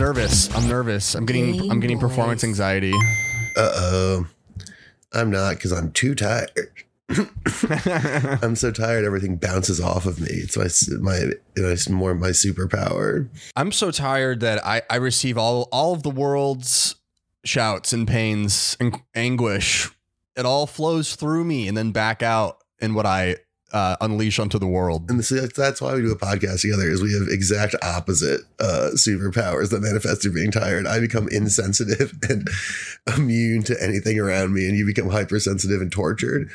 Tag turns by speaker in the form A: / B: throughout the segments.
A: nervous. I'm nervous. I'm getting
B: Game
A: I'm getting performance anxiety.
C: Uh oh. I'm not because I'm too tired. I'm so tired. Everything bounces off of me. It's my my you know, it's more my superpower.
A: I'm so tired that I I receive all all of the world's shouts and pains and anguish. It all flows through me and then back out in what I uh, unleash onto the world.
C: And see, that's, that's why we do a podcast together. Is we have exact opposite uh, superpowers that manifest through being tired. I become insensitive and immune to anything around me, and you become hypersensitive and tortured.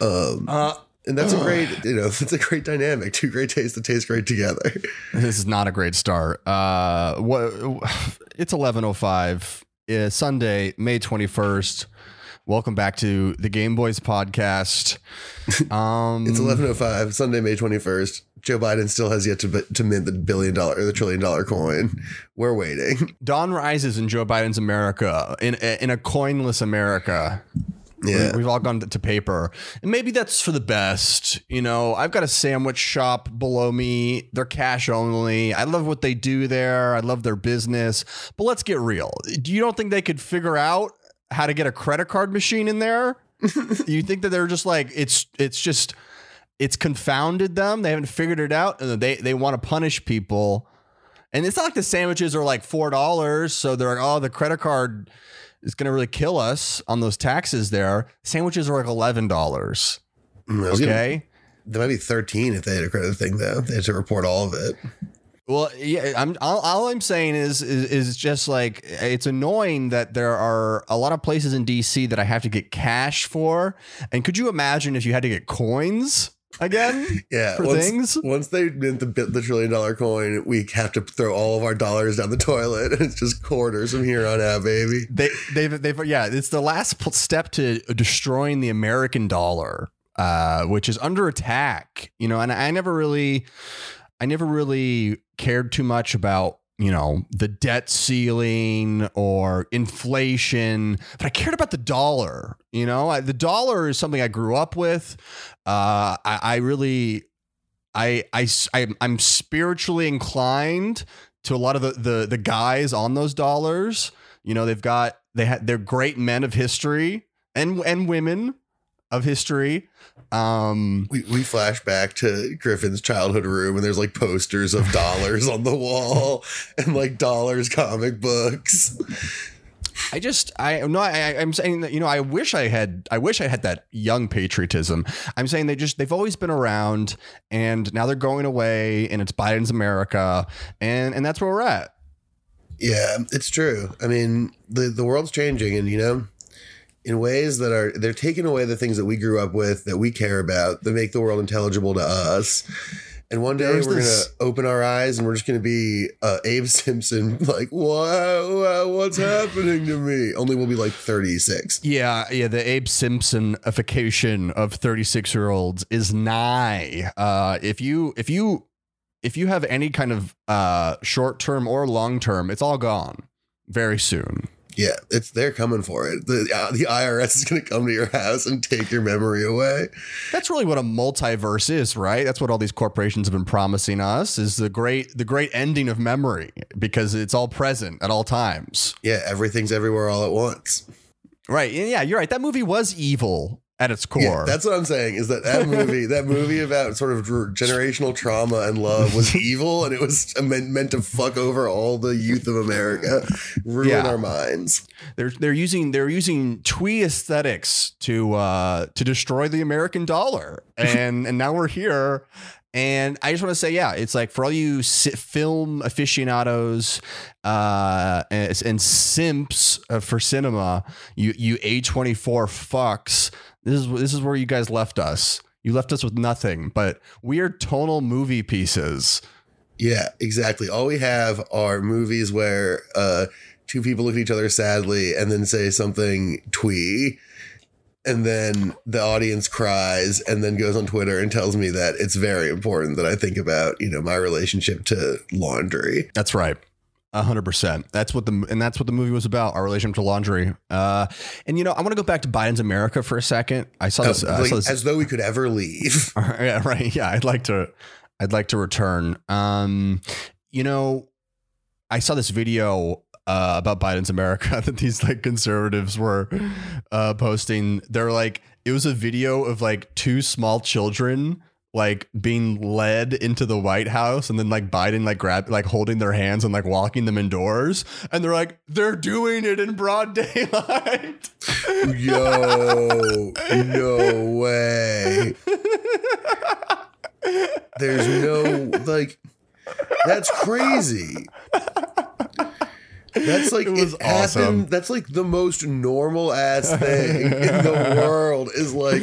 C: Um,
A: Uh,
C: and that's a great, you know, that's a great dynamic. Two great tastes that taste great together.
A: This is not a great start. Uh, what? It's eleven oh five. Sunday, May twenty first. Welcome back to the Game Boys podcast. Um,
C: It's 11:05 Sunday, May 21st. Joe Biden still has yet to to mint the billion dollar or the trillion dollar coin. We're waiting.
A: Dawn rises in Joe Biden's America in in a coinless America.
C: Yeah.
A: We- We've all gone to paper. And maybe that's for the best. You know, I've got a sandwich shop below me. They're cash only. I love what they do there. I love their business. But let's get real. Do you don't think they could figure out how to get a credit card machine in there? you think that they're just like it's it's just it's confounded them. They haven't figured it out and they they want to punish people. And it's not like the sandwiches are like four dollars, so they're like, oh, the credit card is going to really kill us on those taxes. There, sandwiches are like eleven dollars.
C: Mm, was gonna-
A: Okay.
C: There might be 13 if they had a credit thing though. They had to report all of it.
A: Well, yeah, I'm all, all I'm saying is, is is just like it's annoying that there are a lot of places in DC that I have to get cash for. And could you imagine if you had to get coins again?
C: Yeah.
A: For
C: once,
A: things?
C: Once they mint the, the trillion dollar coin, we have to throw all of our dollars down the toilet. It's just quarters from here on out, baby.
A: They they've they've yeah, it's the last step to destroying the American dollar, uh, which is under attack. You know, and I never really, I never really cared too much about you know the debt ceiling or inflation, but I cared about the dollar. You know, I, the dollar is something I grew up with. Uh, I, I really. I, I, I'm spiritually inclined to a lot of the, the, the guys on those dollars. You know, they've got, they had, they're great men of history and, and women of history. Um,
C: We, we flash back to Griffin's childhood room and there's like posters of dollars on the wall and like dollars comic books.
A: I just I no I, I I'm saying that you know I wish I had I wish I had that young patriotism. I'm saying they just they've always been around and now they're going away and it's Biden's America and and that's where we're at.
C: Yeah, it's true. I mean, the the world's changing, and you know, in ways that are they're taking away the things that we grew up with that we care about that make the world intelligible to us. And one day
A: There's
C: we're
A: this-
C: gonna open our eyes and we're just gonna be uh, Abe Simpson, like, wow, wow, what's happening to me? Only we'll be like thirty six.
A: Yeah, yeah. The Abe Simpsonification of 36 year olds is nigh. Uh, if you if you if you have any kind of uh, short term or long term, it's all gone very soon.
C: Yeah, it's they're coming for it. The uh, the IRS is gonna come to your house and take your memory away.
A: That's really what a multiverse is, right? That's what all these corporations have been promising us is the great the great ending of memory because it's all present at all times.
C: Yeah, everything's everywhere all at once.
A: Right. Yeah, you're right. That movie was evil at its core.
C: Yeah, that's what I'm saying. Is that that movie, that movie about sort of generational trauma and love, was evil, and it was meant, meant to fuck over all the youth of America, ruin
A: Yeah.
C: our minds.
A: they're they're using they're using twee aesthetics to uh to destroy the American dollar. And and now we're here. And I just want to say, yeah, it's like for all you film aficionados uh, and, and simps uh, for cinema, you you A twenty four fucks. This is this is where you guys left us. You left us with nothing but weird tonal movie pieces.
C: Yeah, exactly. All we have are movies where uh, two people look at each other sadly and then say something twee. And then the audience cries and then goes on Twitter and tells me that it's very important that I think about, you know, my relationship to laundry.
A: That's right. Hundred percent. That's what the and that's what the movie was about. Our relationship to laundry. Uh, and you know, I want to go back to Biden's America for a second. I saw this. uh, I saw this
C: as though we could ever leave.
A: yeah, right. Yeah, I'd like to. I'd like to return. Um, you know, I saw this video uh, about Biden's America that these like conservatives were uh, posting. They're like, it was a video of like two small children like being led into the White House and then like Biden like grab like holding their hands and like walking them indoors and they're like they're doing it in broad daylight.
C: Yo, no way. There's no like that's crazy. That's like
A: It
C: it,
A: was
C: happened.
A: awesome.
C: That's like the most normal ass thing in the world is like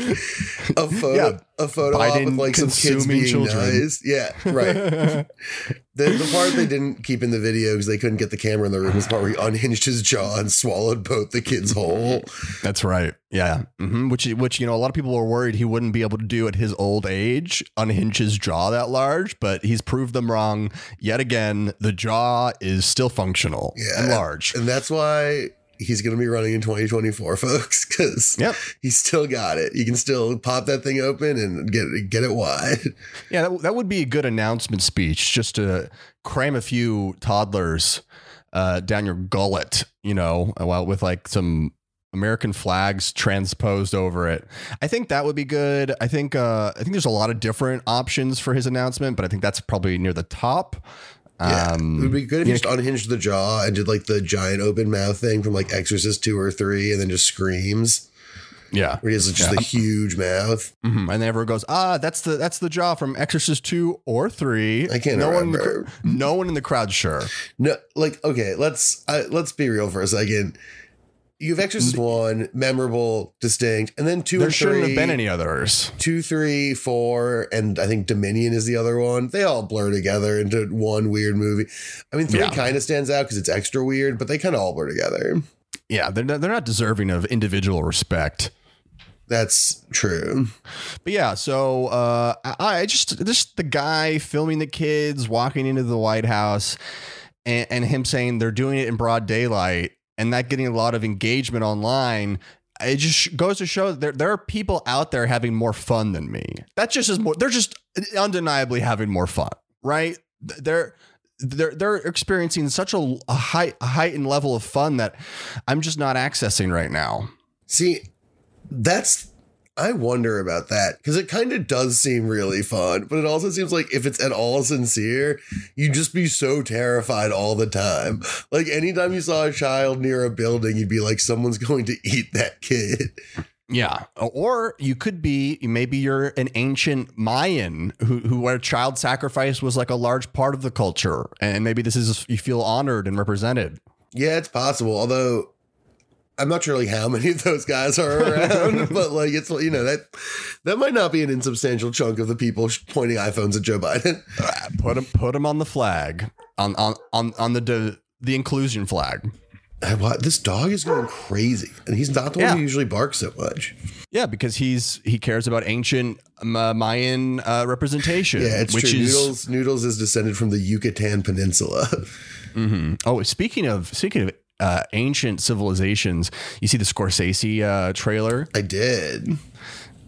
C: a photo,
A: Yeah,
C: a photo op with like some kids being
A: children.
C: nice. Yeah, right. the, the part they didn't keep in the video because they couldn't get the camera in the room is the part where he unhinged his jaw and swallowed both the kids whole.
A: That's right. Yeah. hmm Which which you know a lot of people were worried he wouldn't be able to do at his old age, unhinge his jaw that large, but he's proved them wrong yet again. The jaw is still functional
C: Yeah.
A: and large.
C: And that's why he's going to be running in 2024, folks, because
A: Yep.
C: he's still got it. You can still pop that thing open and get it, get it wide.
A: Yeah, that, that would be a good announcement speech just to cram a few toddlers uh, down your gullet, you know, while with like some American flags transposed over it. I think that would be good. I think uh, I think there's a lot of different options for his announcement, but I think that's probably near the top.
C: Yeah.
A: Um,
C: it would be good if
A: you
C: you
A: know,
C: just unhinged the jaw and did like the giant open mouth thing from like Exorcist 2 or 3 and then just screams
A: yeah.
C: where he has just
A: Yeah.
C: a huge mouth.
A: Mhm. And then everyone goes, ah, that's the that's the jaw from Exorcist two or three.
C: I can't
A: no One in the,
C: remember.
A: no one in the crowd, sure.
C: No, like okay, let's let's be real for a second. You have Exorcist 1, memorable, distinct, and then 2
A: There
C: and
A: shouldn't have been any others.
C: two, three, four, and I think Dominion is the other one. They all blur together into one weird movie. I mean, three
A: Yeah.
C: kind of stands out because it's extra weird, but they kind of all blur together.
A: Yeah, they're not, they're not deserving of individual respect.
C: That's true.
A: But yeah, so uh, I, I just just the guy filming the kids walking into the White House, and, and him saying they're doing it in broad daylight, and that getting a lot of engagement online. It just goes to show that there, there are people out there having more fun than me. That's just as more. They're just undeniably having more fun, right? They're they're they're experiencing such a, high heightened level of fun that I'm just not accessing right now.
C: See, that's. I wonder about that because it kind of does seem really fun, but it also seems like if it's at all sincere, you'd just be so terrified all the time. Like anytime you saw a child near a building, you'd be like, someone's going to eat that kid.
A: Yeah, or you could be maybe you're an ancient Mayan who who where child sacrifice was like a large part of the culture, and maybe this is you feel honored and represented.
C: Yeah, it's possible. Although I'm not sure like how many of those guys are around, but like it's you know that that might not be an insubstantial chunk of the people pointing iPhones at Joe Biden.
A: Uh, Put him put him on the flag on on on on the the, the inclusion flag.
C: I, wa- this dog is going crazy, and he's not the
A: Yeah.
C: one who usually barks so much.
A: Yeah, because he's he cares about ancient uh, Mayan uh, representation.
C: Yeah, it's
A: which
C: true.
A: is
C: Noodles Noodles is descended from the Yucatan Peninsula.
A: Mhm. Oh, speaking of speaking of uh, ancient civilizations, you see the Scorsese uh, trailer.
C: I did.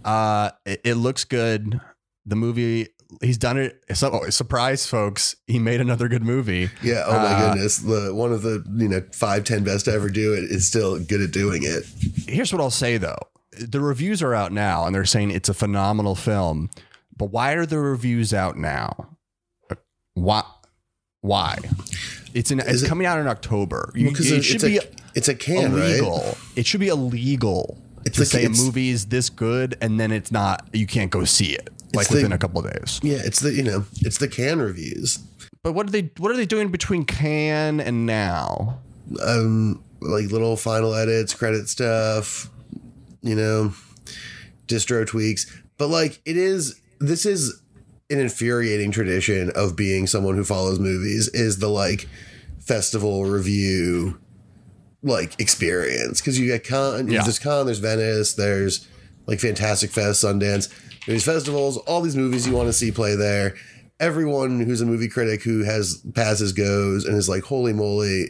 A: Uh, it, it looks good. The movie, he's done it. So, oh, surprise, folks! He made another good movie.
C: Yeah. Oh my
A: Uh,
C: goodness. The one of the you know five ten best to ever do it is still good at doing it.
A: Here's what I'll say though: the reviews are out now, and they're saying it's a phenomenal film. But why are the reviews out now? Why? Why? It's in. It's
C: it-
A: coming out in October. You,
C: Because
A: it
C: it's,
A: should
C: a
A: be
C: it's a can,
A: illegal.
C: right?
A: It should be illegal
C: It's
A: to
C: like-
A: say a
C: it's-
A: movie is this good and then it's not. You can't go see it like
C: the-
A: within a couple of days.
C: Yeah, it's the you know it's the Cannes reviews.
A: But what are they? What are they doing between Cannes and now?
C: um like little final edits, credit stuff, you know, distro tweaks. But like it is this is an infuriating tradition of being someone who follows movies is the like festival review like experience because you get Cannes
A: Yeah.
C: there's Cannes there's venice there's like fantastic fest sundance there's festivals all these movies you want to see play there everyone who's a movie critic who has passes goes and is like holy moly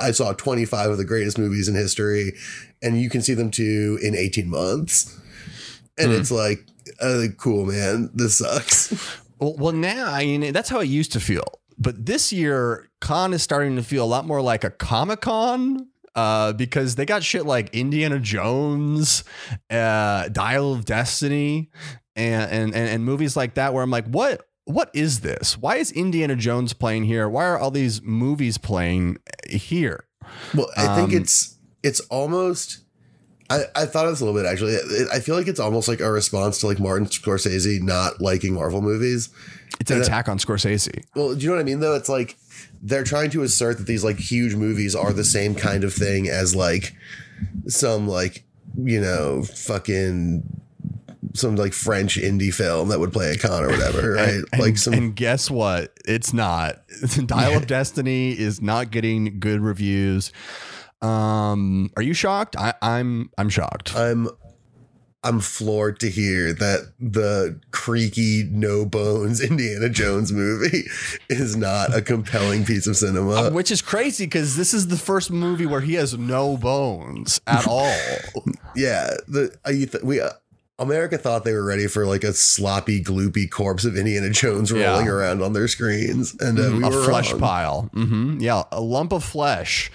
C: i saw 25 of the greatest movies in history and you can see them too in 18 months and
A: Hmm.
C: it's like uh, cool man this sucks
A: Well, well, now I mean that's how it used to feel but this year, Cannes is starting to feel a lot more like a Comic Con. Uh, because they got shit like Indiana Jones, uh, Dial of Destiny, and, and and and movies like that. Where I'm like, what what is this? Why is Indiana Jones playing here? Why are all these movies playing here?
C: Well, I think
A: Um,
C: it's it's almost. I, I thought of this a little bit actually. I feel like it's almost like a response to like Martin Scorsese not liking Marvel movies.
A: It's an
C: And,
A: attack on Scorsese.
C: Well, do you know what I mean though? It's like they're trying to assert that these like huge movies are the same kind of thing as like some like you know fucking some like French indie film that would play a Cannes or whatever, right?
A: And-
C: like some
A: and guess what? It's not. Dial of Destiny is not getting good reviews. Um, are you shocked? I, I'm I'm shocked.
C: I'm I'm floored to hear that the creaky no bones Indiana Jones movie is not a compelling piece of cinema.
A: Uh, Which is crazy because this is the first movie where he has no bones at all.
C: yeah, the I, th- we uh, America thought they were ready for like a sloppy, gloopy corpse of Indiana Jones
A: Yeah.
C: rolling around on their screens, and uh, we
A: a
C: were
A: flesh
C: wrong.
A: pile. hmm Yeah, a lump of flesh,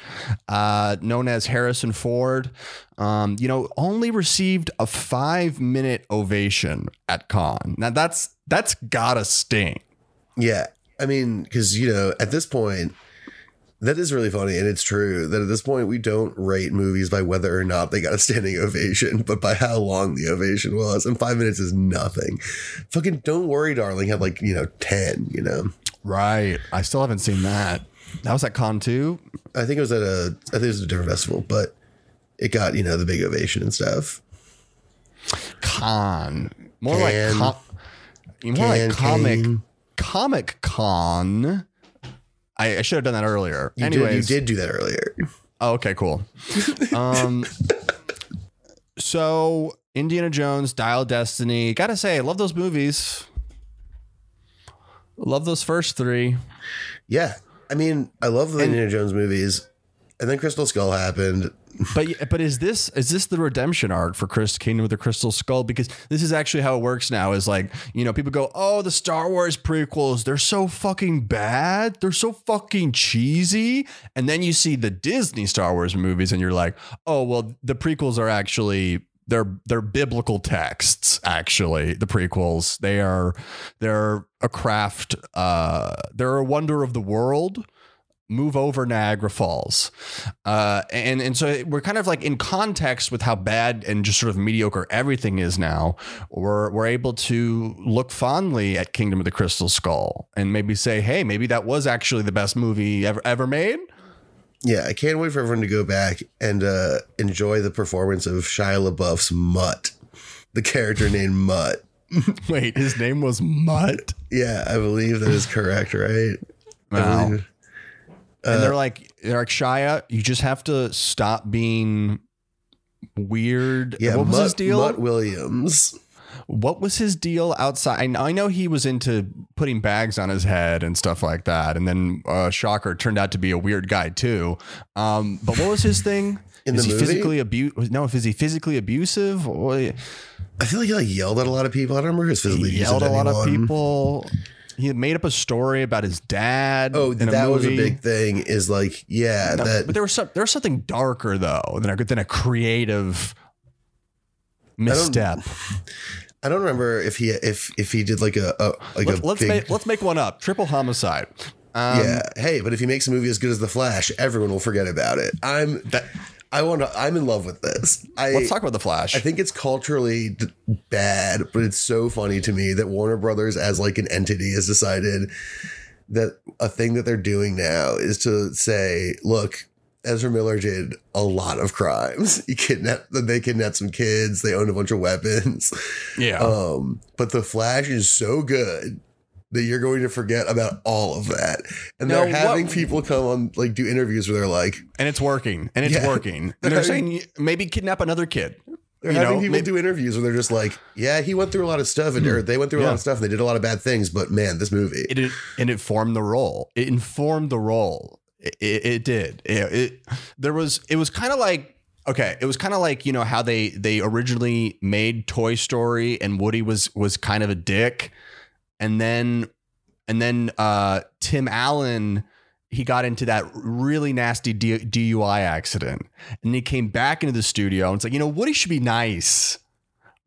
A: uh, known as Harrison Ford. Um, you know, only received a five minute ovation at Cannes. Now that's that's gotta sting.
C: Yeah, I mean, because you know, at this point, that is really funny, and it's true that at this point we don't rate movies by whether or not they got a standing ovation, but by how long the ovation was. And five minutes is nothing. Fucking don't worry, darling. Had like you know ten. You know,
A: Right. I still haven't seen that. That was at Cannes too.
C: I think it was at a, I think it was a different festival, but it got you know the big ovation and stuff.
A: Con. More
C: Can-
A: like com- more like comic
C: can-
A: comic con. I, I should have done that earlier.
C: You
A: Anyways,
C: did, you did do that earlier.
A: Oh, okay, cool. Um, so Indiana Jones, Dial Destiny. Gotta say, I love those movies. Love those first three.
C: Yeah, I mean, I love the Indiana Jones movies, and then Crystal Skull happened.
A: But but is this is this the redemption arc for Chris Kingdom of the Crystal Skull? Because this is actually how it works now. Is like you know people go, oh the Star Wars prequels, they're so fucking bad, they're so fucking cheesy, and then you see the Disney Star Wars movies, and you're like, oh well the prequels are actually they're they're biblical texts actually the prequels they are they're a craft uh they're a wonder of the world move over Niagara Falls. Uh, and, and so we're kind of like in context with how bad and just sort of mediocre everything is now. We're, we're able to look fondly at Kingdom of the Crystal Skull and maybe say, hey, maybe that was actually the best movie ever, ever made.
C: Yeah, I can't wait for everyone to go back and uh, enjoy the performance of Shia LaBeouf's Mutt, the character named Mutt.
A: Wait, his name was Mutt.
C: Yeah, I believe that is correct, right? I
A: Wow. And they're like, they're like, Shia, you just have to stop being weird.
C: Yeah,
A: what was
C: Mutt,
A: his deal?
C: Mutt Williams.
A: what was his deal outside? I know, I know he was into putting bags on his head and stuff like that. And then uh, Shocker turned out to be a weird guy too. Um, but what was his thing?
C: In
A: is
C: the
A: he
C: movie?
A: physically abu- No, is he physically abusive? Or
C: I feel like he like yelled at a lot of people. I don't remember was physically
A: yelled at a lot of people. He had made up a story about his dad.
C: Oh, that was a big thing. Is like, yeah,
A: No,
C: that
A: but there was some, there was something darker though than a, than a creative misstep.
C: I don't remember if he if if he did like a, a like
A: Let's,
C: a
A: let's
C: big
A: make let's make one up. Triple homicide. Um,
C: yeah. Hey, but if he makes a movie as good as The Flash, everyone will forget about it. I'm
A: That,
C: I want to. I'm in love with this. I
A: let's talk about the Flash.
C: I think it's culturally d- bad, but it's so funny to me that Warner Brothers, as like an entity, has decided that a thing that they're doing now is to say, look, Ezra Miller did a lot of crimes. He kidnapped, they kidnapped some kids. They owned a bunch of weapons.
A: yeah.
C: Um, but the Flash is so good that you're going to forget about all of that. And
A: No,
C: they're having
A: what-
C: people come on, like, do interviews where they're like,
A: and it's working and it's
C: Yeah.
A: working and they're saying maybe kidnap another kid
C: They're
A: You
C: having
A: know,
C: people
A: maybe-
C: do interviews where they're just like, "Yeah, he went through a lot of stuff, and or they went through a lot of stuff, and they did a lot of bad things." But man, this movie,
A: it, it and it formed the role it informed the role it, it, it did it, it there was it was kind of like okay it was kind of like you know how they they originally made toy story and woody was was kind of a dick and then and then uh, Tim Allen he got into that really nasty DUI accident, and he came back into the studio and it's like, you know, Woody should be nice.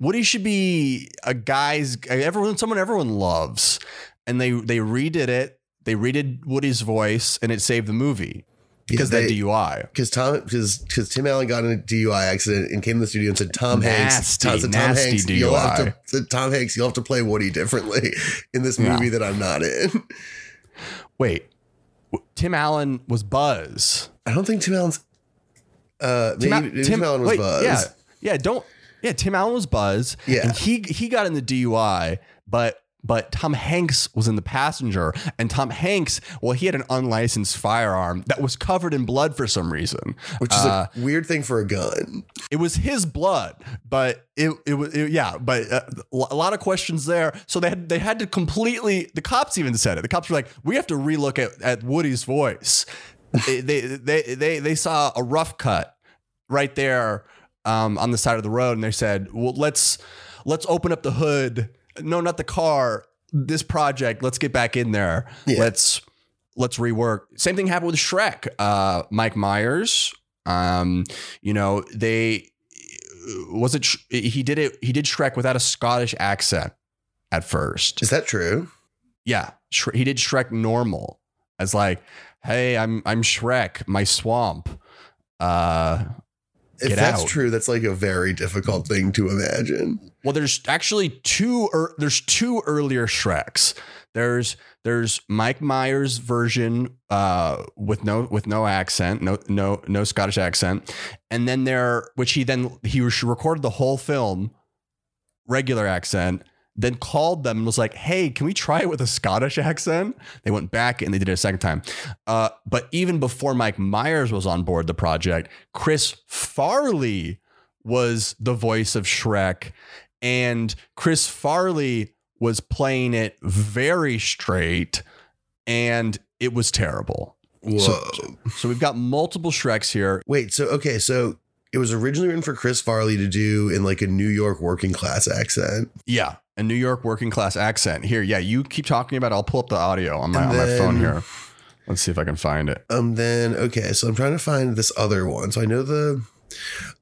A: Woody should be a guy's everyone, someone everyone loves, and they they redid it. They redid Woody's voice, and it saved the movie because
C: Yeah,
A: that
C: they-
A: DUI.
C: because Tom because because Tim Allen got in a DUI accident and came to the studio and said Tom Hanks
A: Nasty,
C: Tom, said, Tom
A: nasty
C: Hanks you'll have
A: DUI.
C: to said, Tom Hanks you'll have to play Woody differently in this
A: Yeah.
C: movie that I'm not in.
A: Wait, Tim Allen was Buzz.
C: I don't think Tim Allen's uh maybe,
A: Tim,
C: maybe Tim, Allen was
A: wait,
C: Buzz.
A: Yeah, yeah. Don't. Yeah, Tim Allen was Buzz.
C: Yeah.
A: and he he got in the DUI, but but Tom Hanks was in the passenger, and Tom Hanks, well, he had an unlicensed firearm that was covered in blood for some reason.
C: Which is
A: Uh,
C: a weird thing for a gun.
A: it was his blood, but it it was it- yeah, but uh, a lot of questions there. So they had they had to completely. The cops even said it. The cops were like, "We have to relook at at Woody's voice." they, they they they they saw a rough cut right there um, on the side of the road, and they said, "Well, let's let's open up the hood. No, not the car. This project. Let's get back in there.
C: Yeah.
A: Let's." Let's rework. Same thing happened with Shrek. Uh, Mike Myers, um, you know, they was it he did it he did Shrek without a Scottish accent at first.
C: Is that true?
A: Yeah, Shre- he did Shrek normal as like, "Hey, I'm I'm Shrek, my swamp." Uh
C: If that's
A: out.
C: true, that's like a very difficult thing to imagine.
A: well there's actually two er, there's two earlier Shreks. There's there's Mike Myers version uh with no with no accent, no no no Scottish accent. And then there which he then he recorded the whole film regular accent, then called them and was like, "Hey, can we try it with a Scottish accent?" They went back and they did it a second time. Uh, but even before Mike Myers was on board the project, Chris Farley was the voice of Shrek, and Chris Farley was playing it very straight, and it was terrible.
C: Whoa.
A: So, so we've got multiple Shreks here.
C: Wait, so okay, so it was originally written for Chris Farley to do in like a New York working class accent.
A: Yeah, a New York working class accent. Here, yeah, you keep talking about. It. I'll pull up the audio on my
C: And
A: on my phone here. Let's see if I can find it.
C: Um, then okay, so I'm trying to find this other one. So I know the.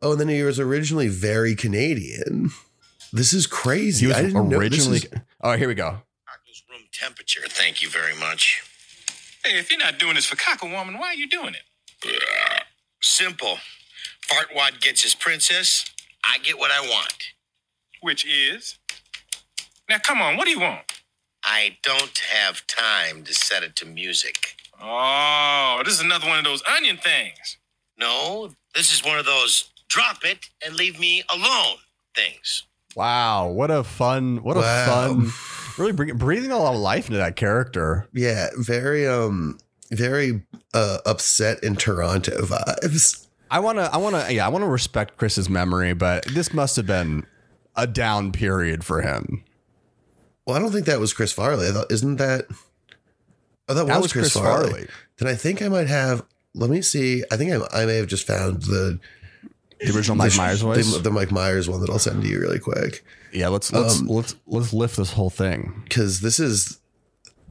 C: Oh, and then he was originally very Canadian. This is crazy.
A: He was
C: I didn't know
A: originally.
C: is-
A: oh, here we go.
B: Tacos room temperature, thank you very much.
D: Hey, if you're not doing this for cockle woman, why are you doing it?
B: Simple. Fartwad gets his princess, I get what I want.
D: Which is? Now, come on, what do you want?
B: I don't have time to set it to music.
D: Oh, this is another one of those onion things.
B: No, this is one of those drop it and leave me alone things.
A: Wow, what a fun, what a fun, really bring, breathing a lot of life into that character.
C: yeah, very um, very uh, upset in Toronto vibes.
A: I want to, I want to, yeah, I want to respect Chris's memory, but this must have been a down period for him.
C: Well, I don't think that was Chris Farley. I thought, isn't that? Oh, that,
A: That
C: was,
A: was
C: Chris,
A: Chris
C: Farley.
A: Farley.
C: Then I think I might have. Let me see. I think I, I may have just found the
A: The original Mike
C: the,
A: Myers voice.
C: the, the Mike Myers one that I'll send to you really quick
A: yeah, let's let's
C: um,
A: let's let's lift this whole thing.
C: because this is.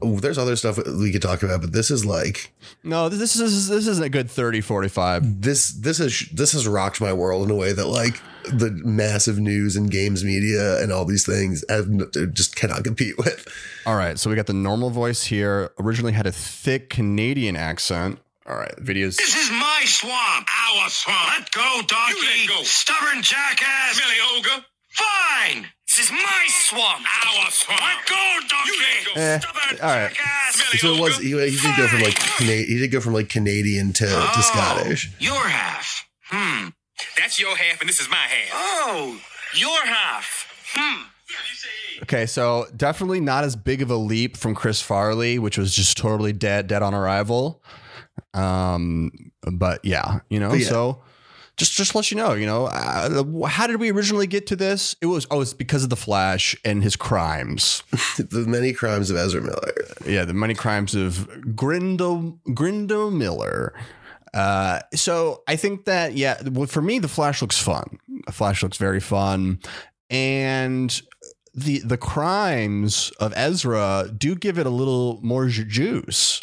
C: Oh, there's other stuff we could talk about, but this is like
A: No, this is this isn't a good 30, 45.
C: this. This is this has rocked my world in a way that like the massive news and games media and all these things have, just cannot compete with.
A: All right, so we got the normal voice here. Originally had a thick Canadian accent. All right, videos.
E: This is my swamp. Our swamp. Let go, donkey.
D: You let go.
E: Stubborn jackass.
D: Smelly ogre.
E: Fine. This is my swamp.
D: Our swamp.
E: Let go, donkey.
D: let go.
A: Eh,
E: Stubborn
A: all right.
D: Smelly
C: So it was he, he did go from like Cana- he did go from like Canadian to,
E: Oh,
C: to Scottish.
E: Your half. Hmm.
D: That's your half and this is my half.
E: Oh, your half. Hmm.
A: Okay, so definitely not as big of a leap from Chris Farley, which was just totally dead, dead on arrival. Um, but yeah, you know,
C: yeah.
A: so just just let you know, you know, uh, how did we originally get to this? It was oh, it's because of the Flash and his crimes.
C: the many crimes of Ezra Miller.
A: yeah, the money crimes of Grindo Grindo Miller. Uh, so I think that yeah, well, for me, the Flash looks fun. The Flash looks very fun, and the the crimes of Ezra do give it a little more ju- juice,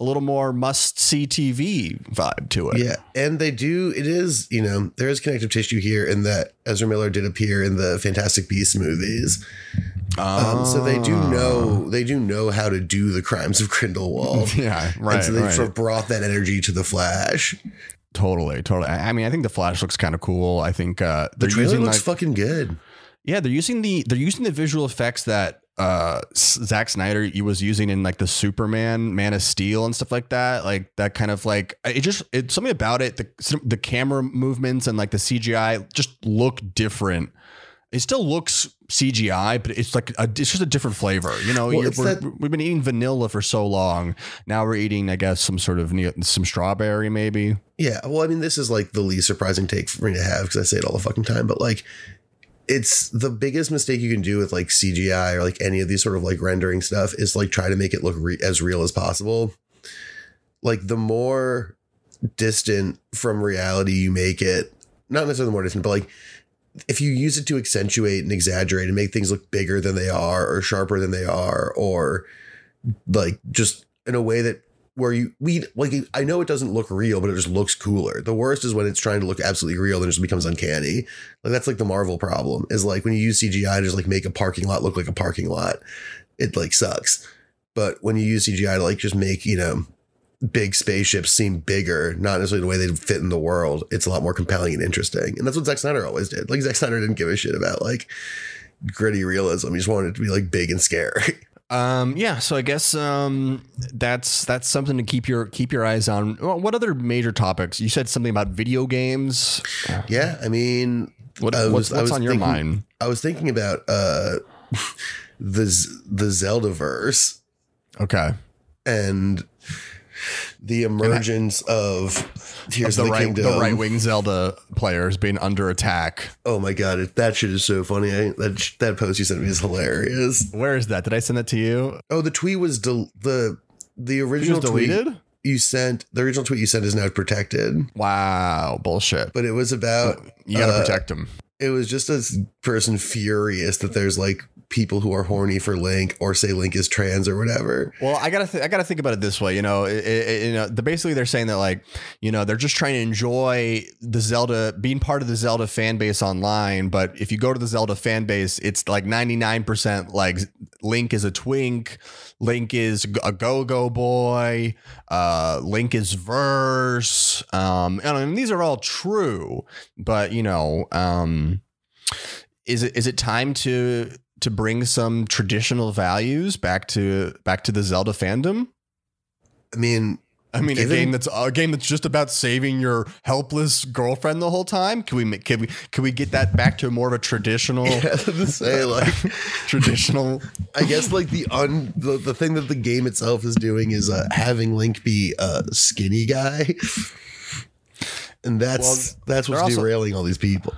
A: a little more must see TV vibe to it.
C: Yeah, and they do. It is you know there is connective tissue here in that Ezra Miller did appear in the Fantastic Beasts movies, um, so they do know they do know how to do the crimes of Grindelwald.
A: Yeah, right.
C: and so they
A: right.
C: sort of brought that energy to the Flash.
A: Totally, totally. I I mean, I think the Flash looks kind of cool. I think uh,
C: The trailer looks
A: like,
C: fucking good.
A: yeah, they're using the they're using the visual effects that uh Zack Snyder he was using in like the Superman, Man of Steel, and stuff like that. Like that kind of like it just it's something about it. The the camera movements and like the CGI just look different. It still looks CGI, but it's like a, it's just a different flavor. You know,
C: Well, that-
A: we've been eating vanilla for so long. Now we're eating, I guess, some sort of some strawberry, maybe.
C: Yeah, well, I mean, this is like the least surprising take for me to have because I say it all the fucking time, but like, it's the biggest mistake you can do with like CGI or like any of these sort of like rendering stuff is like try to make it look re- as real as possible. Like, the more distant from reality you make it, not necessarily the more distant, but like, if you use it to accentuate and exaggerate and make things look bigger than they are or sharper than they are or like just in a way that where you we like I know it doesn't look real, but it just looks cooler. The worst is when it's trying to look absolutely real, then it just becomes uncanny. Like that's like the Marvel problem is like when you use CGI to just like make a parking lot look like a parking lot, it like sucks. But when you use CGI to like just make you know big spaceships seem bigger, not necessarily the way they fit in the world, it's a lot more compelling and interesting. And that's what Zack Snyder always did. Like Zack Snyder didn't give a shit about like gritty realism. He just wanted it to be like big and scary.
A: Um, yeah, so I guess um, that's that's something to keep your keep your eyes on. Well, what other major topics? You said something about video games.
C: yeah, I mean,
A: What,
C: I
A: what's
C: was- I
A: what's
C: was
A: on your
C: thinking-
A: mind?
C: I was thinking about uh the the Zelda verse
A: Okay,
C: and the emergence of Tears
A: the
C: of the,
A: right
C: Kingdom.
A: the right wing Zelda players being under attack.
C: Oh my god, it, that shit is so funny. I, that that post you sent me is hilarious.
A: Where is that? Did I send that to you?
C: Oh, the tweet was del- the the original
A: deleted.
C: tweet you sent. The original tweet you sent is now protected,
A: Wow, bullshit.
C: but it was about
A: You gotta
C: uh,
A: protect them.
C: it was just a person furious that there's like people who are horny for Link or say Link is trans or whatever.
A: Well, I gotta th- I gotta think about it this way. You know, it, it, you know, the, basically they're saying that like, you know, they're just trying to enjoy the Zelda, being part of the Zelda fan base online. But if you go to the Zelda fan base, it's like ninety nine percent like Link is a twink, Link is a go go boy, uh, Link is verse. Um, and mean, these are all true, but you know, um, is it is it time to to bring some traditional values back to back to the Zelda fandom?
C: I mean,
A: I mean,
C: Given-
A: a game that's a game that's just about saving your helpless girlfriend the whole time. Can we make can we can we get that back to more of a traditional
C: to say like
A: traditional?
C: I guess like the un the, the thing that the game itself is doing is uh, having Link be a skinny guy. And that's
A: Well,
C: that's what's
A: also-
C: derailing all these people.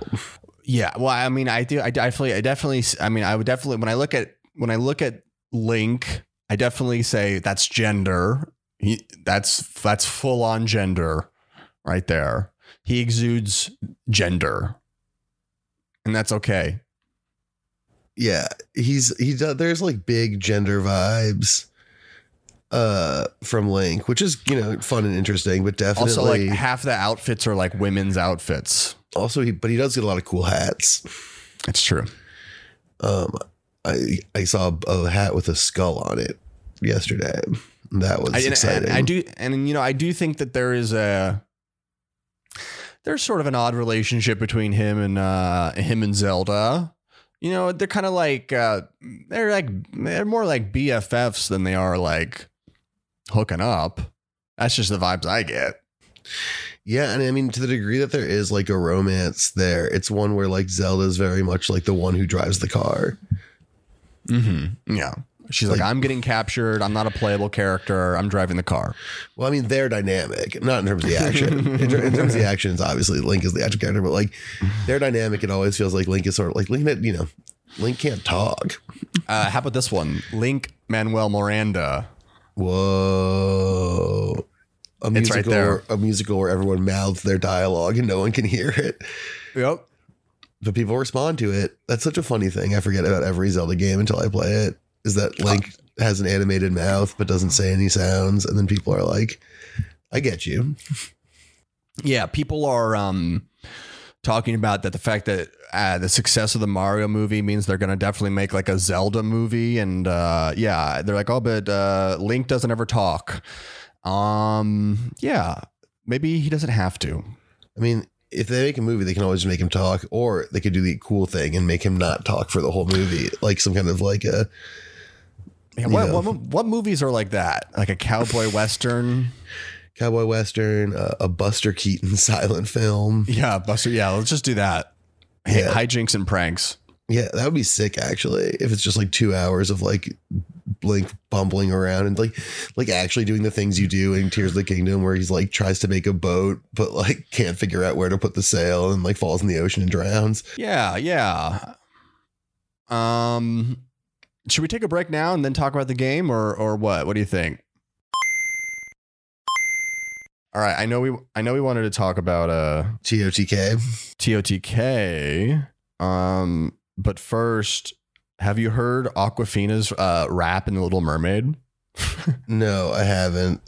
A: Yeah, well, I mean, I do. I definitely, I definitely. I mean, I would definitely when I look at when I look at Link, I definitely say that's gender. He that's that's full on gender, right there. He exudes gender, and that's okay.
C: Yeah, he's he does. There's like big gender vibes uh from Link, which is you know fun and interesting, but definitely
A: Also, like half the outfits are like women's outfits.
C: Also he but he does get a lot of cool hats.
A: It's true.
C: Um, I I saw a hat with a skull on it yesterday. That was
A: I,
C: exciting.
A: and I do, and you know, I do think that there is a there's sort of an odd relationship between him and uh him and Zelda. You know, they're kind of like uh they're like they're more like BFFs than they are like hooking up. That's just the vibes I get.
C: Yeah, and I mean to the degree that there is like a romance there, it's one where like Zelda is very much like the one who drives the car.
A: Mm-hmm. Yeah. She's like,
C: Like-
A: I'm getting captured. I'm not a playable character. I'm driving the car.
C: Well, I mean they're dynamic, not in terms of the action. in, ter- in terms of the actions, obviously Link is the action character, but like they're dynamic. It always feels like Link is sort of like Link. You know, Link can't talk.
A: Uh, how about this one? Link Manuel Miranda.
C: Whoa. A
A: It's right
C: musical,
A: there.
C: where- a musical where everyone mouths their dialogue and no one can hear it.
A: Yep.
C: but people respond to it. That's such a funny thing. I forget about every Zelda game until I play it. Is that Link has an animated mouth but doesn't say any sounds, and then people are like, "I get you."
A: Yeah, people are um talking about that the fact that uh, the success of the Mario movie means they're going to definitely make like a Zelda movie and uh yeah, they're like, "Oh, but uh Link doesn't ever talk." Um yeah, maybe he doesn't have to.
C: I mean, if they make a movie, they can always make him talk, or they could do the cool thing and make him not talk for the whole movie, like some kind of like a
A: Yeah, what, what what movies are like that? Like a cowboy western?
C: cowboy western, uh, a Buster Keaton silent film.
A: Yeah, Buster. Yeah, let's just do that. Hey,
C: Yeah.
A: Hijinks and pranks.
C: Yeah, that would be sick actually. If it's just like two hours of like Blink bumbling around and like like actually doing the things you do in Tears of the Kingdom where he's like tries to make a boat but like can't figure out where to put the sail and like falls in the ocean and drowns.
A: Yeah, yeah. Um, should we take a break now and then talk about the game, or or what? What do you think? All right, I know we I know we wanted to talk about uh
C: TOTK.
A: TOTK. Um, but first, have you heard Awkwafina's uh rap in The Little Mermaid?
C: No, I haven't.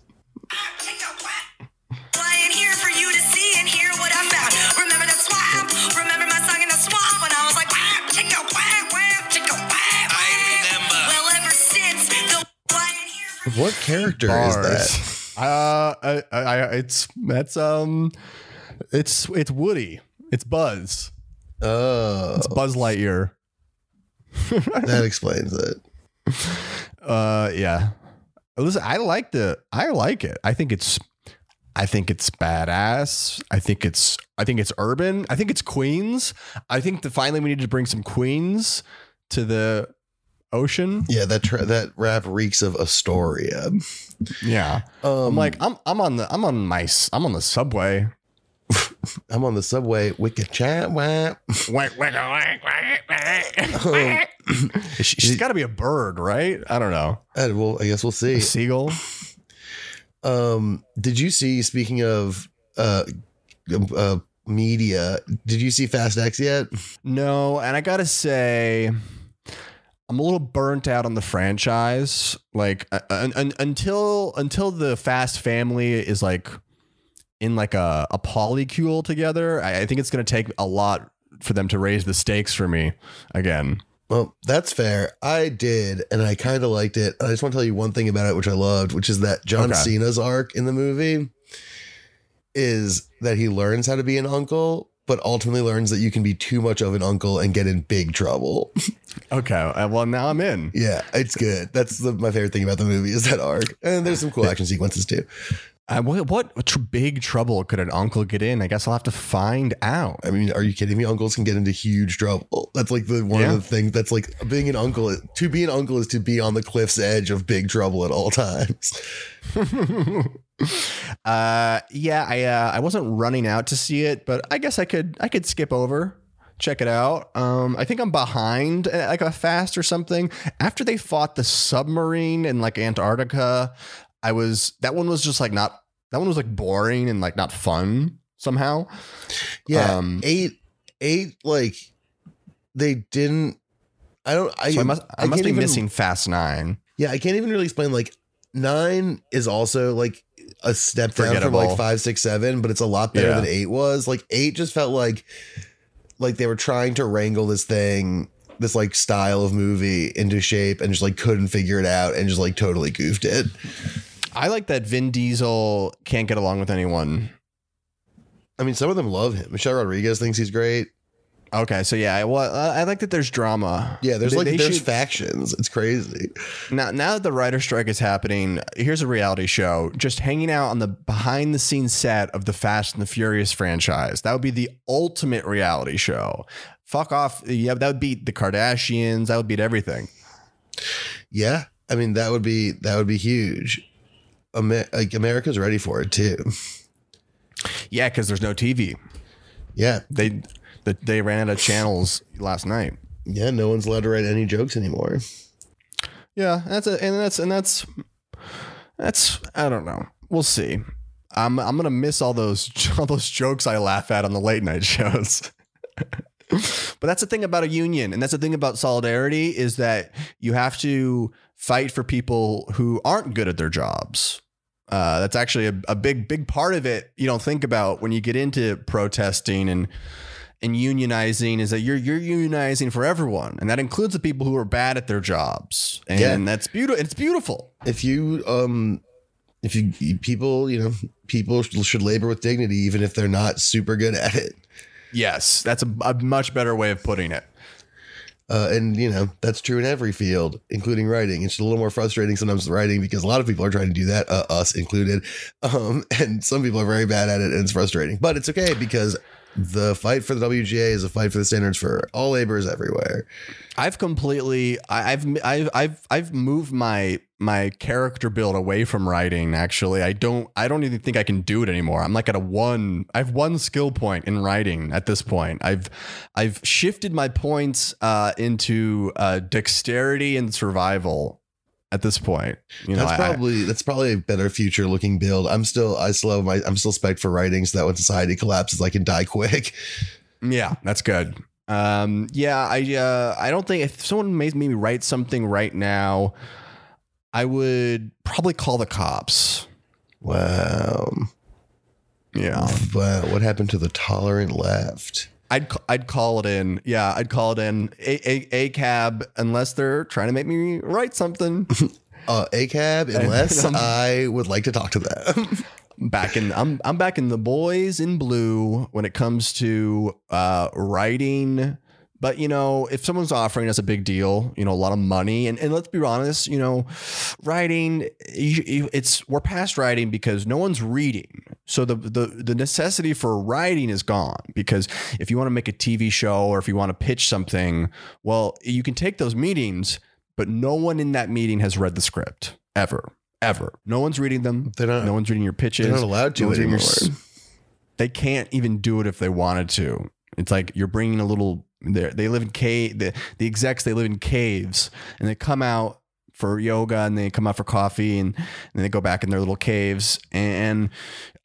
F: Lying here for you to see and hear what I found. Remember the swamp? Remember my song in the swamp when I was like, wham, chicka, wham, wham, chicka, wham,
E: I remember.
F: Well, ever since the lying here for
C: What character is that?
A: Uh, I, I, I, it's that's um, it's it's Woody. It's Buzz.
C: Oh,
A: It's Buzz Lightyear.
C: that explains it.
A: Uh, yeah. Listen, I like the. I like it. I think it's. I think it's badass. I think it's. I think it's urban. I think it's Queens. I think that finally we need to bring some Queens to the ocean.
C: Yeah, that tra- that rap reeks of Astoria.
A: Yeah.
C: Um,
A: I'm like I'm. I'm on the. I'm on my. I'm on the subway.
C: I'm on the subway. Wicked chat. Wah.
A: Whack, whack, whack, whack, whack. She, she's got to be a bird, right? I don't know.
C: Uh, well, I guess we'll
A: A
C: see.
A: seagull.
C: Um, did you see? Speaking of uh, uh, media, did you see Fast X yet?
A: No, and I gotta say, I'm a little burnt out on the franchise. Like uh, un- un- until until the Fast family is like in like a, a polycule together, I, I think it's gonna take a lot for them to raise the stakes for me again.
C: Well, that's fair. I did, and I kind of liked it. I just want to tell you one thing about it, which I loved, which is that John
A: Okay.
C: Cena's arc in the movie is that he learns how to be an uncle, but ultimately learns that you can be too much of an uncle and get in big trouble.
A: Okay, uh, well now I'm in.
C: yeah, it's good. That's the, my favorite thing about the movie is that arc, and there's some cool action sequences too.
A: Uh, what what tr- big trouble could an uncle get in? I guess I'll have to find out.
C: I mean, are you kidding me? Uncles can get into huge trouble. That's like the one
A: Yeah.
C: of the things that's like being an uncle. To be an uncle is to be on the cliff's edge of big trouble at all times.
A: uh yeah i uh i wasn't running out to see it but i guess i could i could skip over check it out um i think i'm behind uh, like a fast or something after they fought the submarine in like antarctica i was that one was just like not that one was like boring and like not fun somehow
C: Yeah,
A: Um,
C: eight, eight. Like they didn't. I don't. I,
A: so i must i, must be
C: even-
A: missing fast nine
C: Yeah, I can't even really explain. Like nine is also like a step down from like five, six, seven, but it's a lot better
A: Yeah.
C: than eight was. Like eight just felt like like they were trying to wrangle this thing, this like style of movie into shape, and just like couldn't figure it out, and just like totally goofed it.
A: I like that vin diesel can't get along with anyone
C: I mean, some of them love him. Michelle Rodriguez thinks he's great.
A: okay so yeah I, well, I like that there's drama
C: Yeah, there's
A: They-
C: like
A: they
C: there's
A: should-
C: factions. It's crazy.
A: Now, now that the writer strike is happening, here's a reality show. Just hanging out on the behind the scenes set of the Fast and the Furious franchise. That would be the ultimate reality show. Fuck off. Yeah, that would beat the Kardashians. That would beat everything.
C: Yeah, I mean that would be that would be huge. Amer- like America's ready for it too.
A: Yeah, because there's no TV.
C: Yeah,
A: They the, they ran out of channels last night.
C: yeah. No one's allowed to write any jokes anymore.
A: Yeah, that's a, and that's and that's that's I don't know. We'll see. I'm I'm gonna miss all those all those jokes I laugh at on the late night shows. but that's the thing about a union, and that's the thing about solidarity is that you have to fight for people who aren't good at their jobs. Uh, that's actually a, a big, big part of it. You don't think about when you get into protesting and and unionizing is that you're you're unionizing for everyone, and that includes the people who are bad at their jobs, and
C: Yeah.
A: that's beautiful. It's beautiful.
C: if you um if you people you know people should labor with dignity even if they're not super good at it
A: Yes, that's a, a much better way of putting it.
C: Uh, and you know that's true in every field including writing. It's a little more frustrating sometimes writing because a lot of people are trying to do that uh, us included. Um and some people are very bad at it and it's frustrating but it's okay because the fight for the WGA is a fight for the standards for all laborers everywhere
A: I've completely I've I've I've I've moved my my character build away from writing actually. I don't I don't even think I can do it anymore. I'm like at a one I have one skill point in writing at this point. I've I've shifted my points uh into uh dexterity and survival at this point. You know,
C: that's
A: I- I-
C: probably that's probably a better future looking build i'm still i still have my i'm still spec for writing so that when society collapses i can die quick
A: Yeah, that's good. Um, yeah, I uh, I don't think if someone made me write something right now, I would probably call the cops.
C: wow
A: Yeah,
C: Wow, what happened to the tolerant left?
A: I'd I'd call it in. Yeah, I'd call it in a a, a cab unless they're trying to make me write something.
C: Uh, ACAB, unless
A: I'm-
C: I would like to talk to them.
A: back in I'm I'm back in the boys in blue when it comes to uh writing. But you know, if someone's offering us a big deal, you know, a lot of money, and, and let's be honest, you know, writing, it's we're past writing because no one's reading. So the the the necessity for writing is gone because if you want to make a TV show or if you want to pitch something, well, you can take those meetings, but no one in that meeting has read the script ever, ever. No one's reading them.
C: They're not-
A: No one's reading your pitches.
C: They're not allowed to
A: No
C: anymore.
A: your they can't even do it if they wanted to. It's like you're bringing a little. They they live in cave. The, the execs they live in caves, and they come out for yoga, and they come out for coffee, and, and they go back in their little caves, and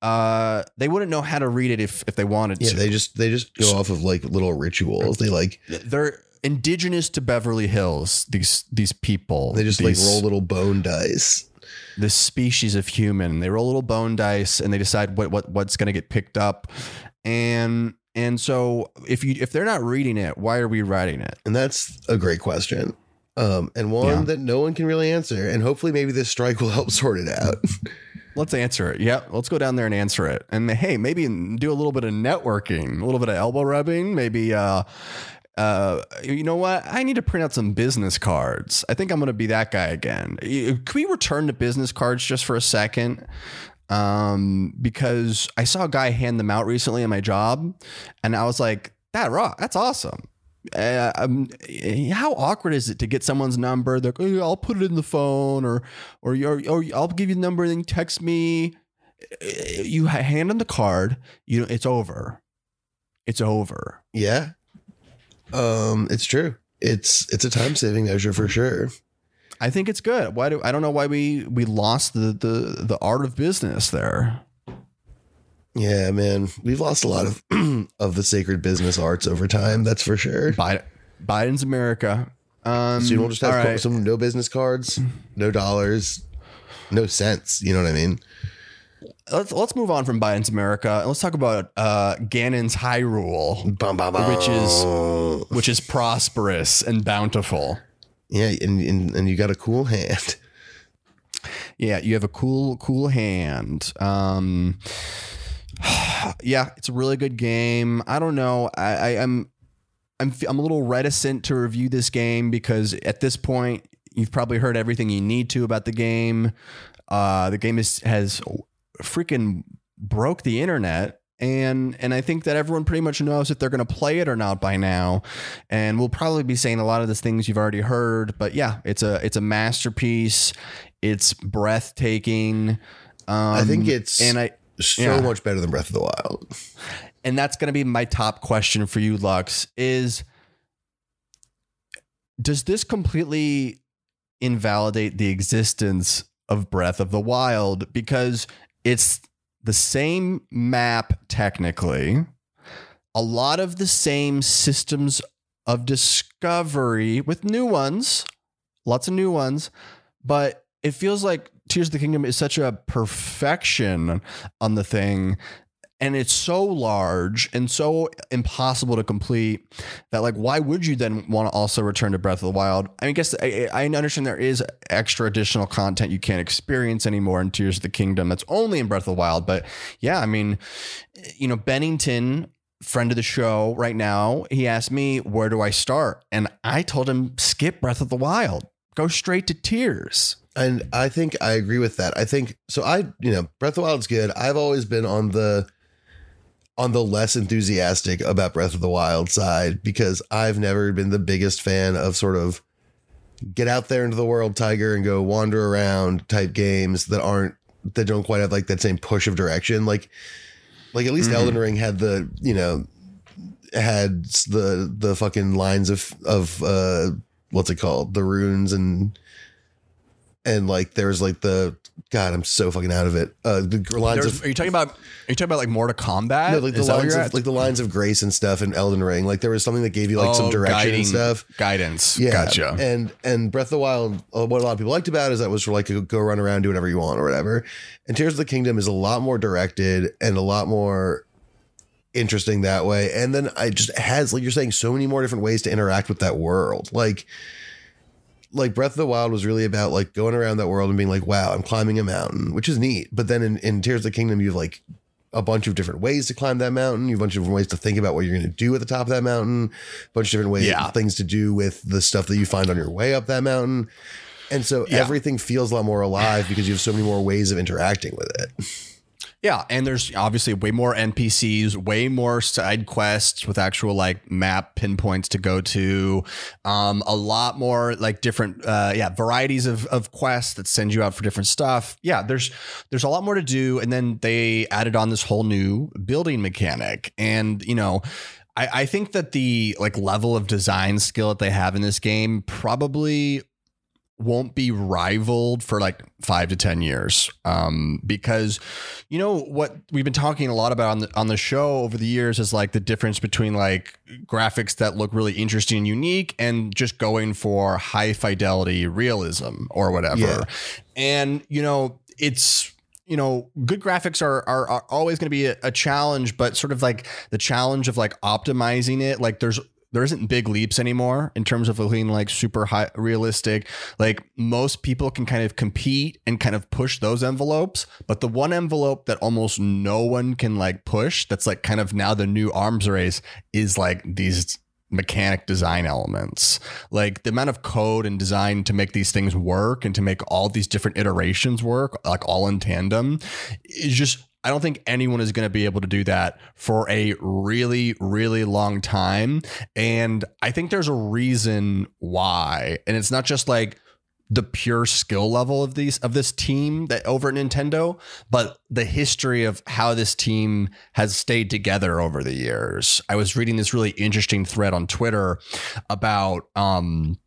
A: uh, they wouldn't know how to read it if if they wanted to.
C: yeah,
A: to.
C: they just they just go off of like little rituals. They like
A: They're indigenous to Beverly Hills. These these people.
C: they just
A: these,
C: like roll little bone dice.
A: this species of human. They roll little bone dice and they decide what, what what's going to get picked up. And and so if you if they're not reading it, why are we writing it?
C: And that's a great question. Um, and one
A: Yeah.
C: that no one can really answer. And hopefully maybe this strike will help sort it out.
A: Let's answer it. Yep. let's go down there and answer it. And hey, maybe do a little bit of networking, a little bit of elbow rubbing, maybe uh uh, you know what? I need to print out some business cards. I think I'm going to be that guy again. Can we return to business cards just for a second? Um, because I saw a guy hand them out recently in my job, and I was like, "That rock, that's awesome." Uh, um, how awkward is it to get someone's number? They're like, "Oh, I'll put it in the phone, or or, or, or I'll give you the number, and then text me. You hand them the card. You know, it's over. It's over.
C: yeah. Um, it's true. It's it's a time saving measure for sure.
A: I think it's good. Why do I don't know why we we lost the the the art of business there.
C: Yeah, man. We've lost a lot of of the sacred business arts over time, that's for sure.
A: Biden, Biden's America. Um,
C: So you don't just have
A: right.
C: some no business cards, no dollars, no cents. You know what I mean?
A: let's let's move on from Biden's America and let's talk about uh, Ganon's
C: bum, bum.
A: which is which is prosperous and bountiful.
C: Yeah, and, and and you got a cool hand.
A: Yeah, you have a cool cool hand. Um, yeah, it's a really good game. I don't know. I, I am I'm I'm a little reticent to review this game because at this point you've probably heard everything you need to about the game. Uh, the game is has freaking broke the internet. And and I think that everyone pretty much knows if they're going to play it or not by now, and we'll probably be saying a lot of the things you've already heard. But yeah, it's a it's a masterpiece. It's breathtaking. Um,
C: I think it's
A: and I
C: so
A: Yeah.
C: much better than Breath of the Wild.
A: and that's going to be my top question for you lux is does this completely invalidate the existence of breath of the wild because it's the same map technically a lot of the same systems of discovery with new ones, lots of new ones, but it feels like Tears of the Kingdom is such a perfection on the thing and it's so large and so impossible to complete that like why would you then want to also return to breath of the wild i mean, guess I, I understand there is extra additional content you can't experience anymore in tears of the kingdom that's only in breath of the wild but yeah i mean you know bennington friend of the show right now he asked me where do i start and i told him skip breath of the wild go straight to tears
C: And I think I agree with that. I think so. I, you know, Breath of the Wild's good. I've always been on the on the less enthusiastic about Breath of the Wild side because I've never been the biggest fan of sort of get out there into the world, Tiger, and go wander around type games that aren't that don't quite have like that same push of direction. Like, like at least Elden Ring had the you know had the the fucking lines of of uh what's it called the runes and and like there's like the God, I'm so fucking out of it. Uh, the lines
A: There's-
C: of
A: are you talking about are you talking about like Mortal Kombat
C: no, like the
A: Is
C: lines of
A: at?
C: like the lines of grace and stuff in Elden Ring. Like there was something that gave you like some
A: Oh,
C: direction
A: guiding-
C: and stuff.
A: guidance
C: Yeah,
A: gotcha
C: And and Breath of the Wild, uh, what a lot of people liked about it is that it was for like a go run around, do whatever you want or whatever. And Tears of the Kingdom is a lot more directed and a lot more interesting that way. And then I just has like you're saying so many more different ways to interact with that world. Like like Breath of the Wild was really about like going around that world and being like, wow, I'm climbing a mountain, which is neat. But then in, in Tears of the Kingdom, you have like a bunch of different ways to climb that mountain. You have a bunch of different ways to think about what you're going to do at the top of that mountain. A bunch of different ways,
A: Yeah.
C: things to do with the stuff that you find on your way up that mountain. And so
A: Yeah.
C: everything feels a lot more alive because you have so many more ways of interacting with it.
A: Yeah, and there's obviously way more NPCs, way more side quests with actual like map pinpoints to go to, um, a lot more like different, uh, yeah, varieties of, of quests that send you out for different stuff. Yeah, there's there's a lot more to do, and then they added on this whole new building mechanic, and you know. I, I think that the like level of design skill that they have in this game probably won't be rivaled for like five to ten years um because you know what we've been talking a lot about on the on the show over the years is like the difference between like graphics that look really interesting and unique and just going for high fidelity realism or whatever
C: Yeah.
A: and you know it's you know good graphics are are, are always going to be a, a challenge but sort of like the challenge of like optimizing it like there's there isn't big leaps anymore in terms of looking like super high realistic. Like most people can kind of compete and kind of push those envelopes but the one envelope that almost no one can like push that's like kind of now the new arms race is like these mechanic design elements. Like the amount of code and design to make these things work and to make all these different iterations work like all in tandem is just I don't think anyone is going to be able to do that for a really, really long time. And I think there's a reason why. And it's not just like the pure skill level of these of this team that over at Nintendo, but the history of how this team has stayed together over the years. I was reading this really interesting thread on Twitter about um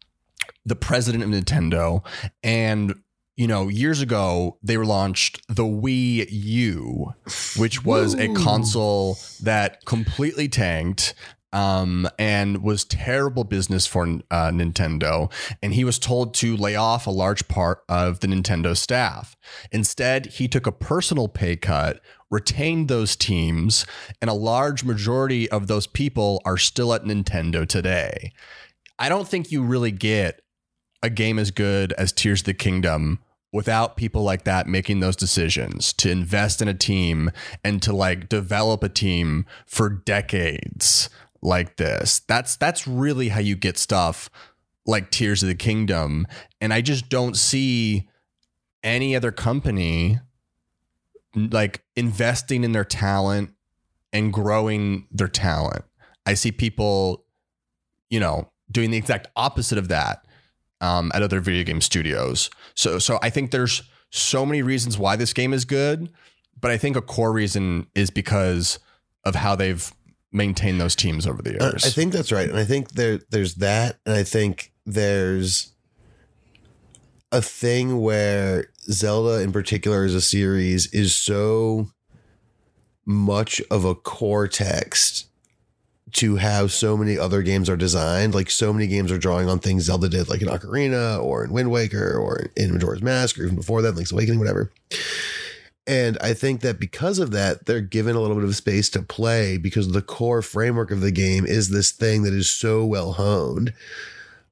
A: the president of Nintendo and you know, years ago they were launched the Wii U, which was a console that completely tanked um, and was terrible business for uh, Nintendo. And he was told to lay off a large part of the Nintendo staff. Instead, he took a personal pay cut, retained those teams, and a large majority of those people are still at Nintendo today. I don't think you really get a game as good as Tears of the Kingdom without people like that making those decisions to invest in a team and to like develop a team for decades like this. That's that's really how you get stuff like Tears of the Kingdom and I just don't see any other company like investing in their talent and growing their talent. I see people you know doing the exact opposite of that um, at other video game studios. So so I think there's so many reasons why this game is good, but I think a core reason is because of how they've maintained those teams over the
C: Uh,
A: years.
C: I think that's right, and I think there there's that, and I think there's a thing where Zelda, in particular, as a series, is so much of a core text to how so many other games are designed. Like so many games are drawing on things Zelda did, like in Ocarina or in Wind Waker or in Majora's Mask or even before that, Link's Awakening, whatever. And I think that because of that, they're given a little bit of space to play because the core framework of the game is this thing that is so well honed.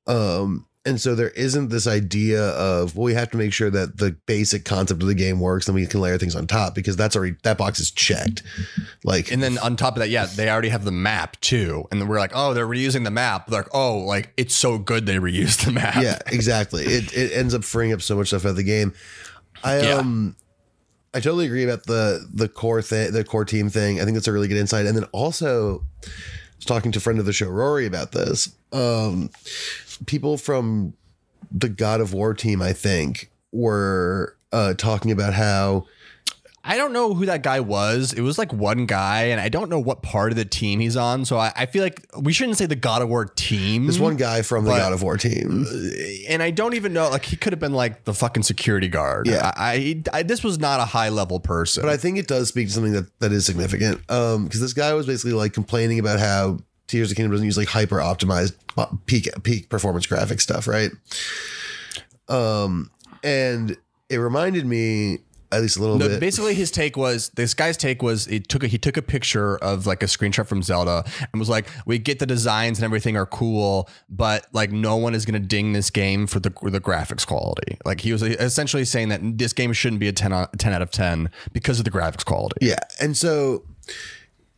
C: Um, and so there isn't this idea of well, we have to make sure that the basic concept of the game works, and we can layer things on top because that's already that box is checked. Like,
A: And then on top of that, yeah, they already have the map too. And then we're like, oh, they're reusing the map. They're like, oh, like it's so good they reused the map.
C: yeah, exactly. It it ends up freeing up so much stuff out of the game. I
A: Yeah.
C: um I totally agree about the the core thing, the core team thing. I think that's a really good insight. And then also I was talking to a friend of the show, Rory, about this. Um people from the God of War team, I think, were uh talking about how
A: I don't know who that guy was. It was like one guy, and I don't know what part of the team he's on. So I, I feel like we shouldn't say the God of War team.
C: this one guy from the
A: But-
C: God of War team.
A: and I don't even know. Like he could have been like the fucking security guard.
C: Yeah.
A: I, I, I this was not a high level person.
C: But I think it does speak to something that, that is significant. Um, because this guy was basically like complaining about how Tears of the Kingdom doesn't use like hyper optimized peak peak performance graphic stuff, right? Um, and it reminded me at least a little
A: No,
C: bit.
A: basically his take was this guy's take was it took a, he took a picture of like a screenshot from Zelda and was like we get the designs and everything are cool but like no one is going to ding this game for the the graphics quality like he was essentially saying that this game shouldn't be a 10 out, 10 out of 10 because of the graphics quality
C: Yeah. And so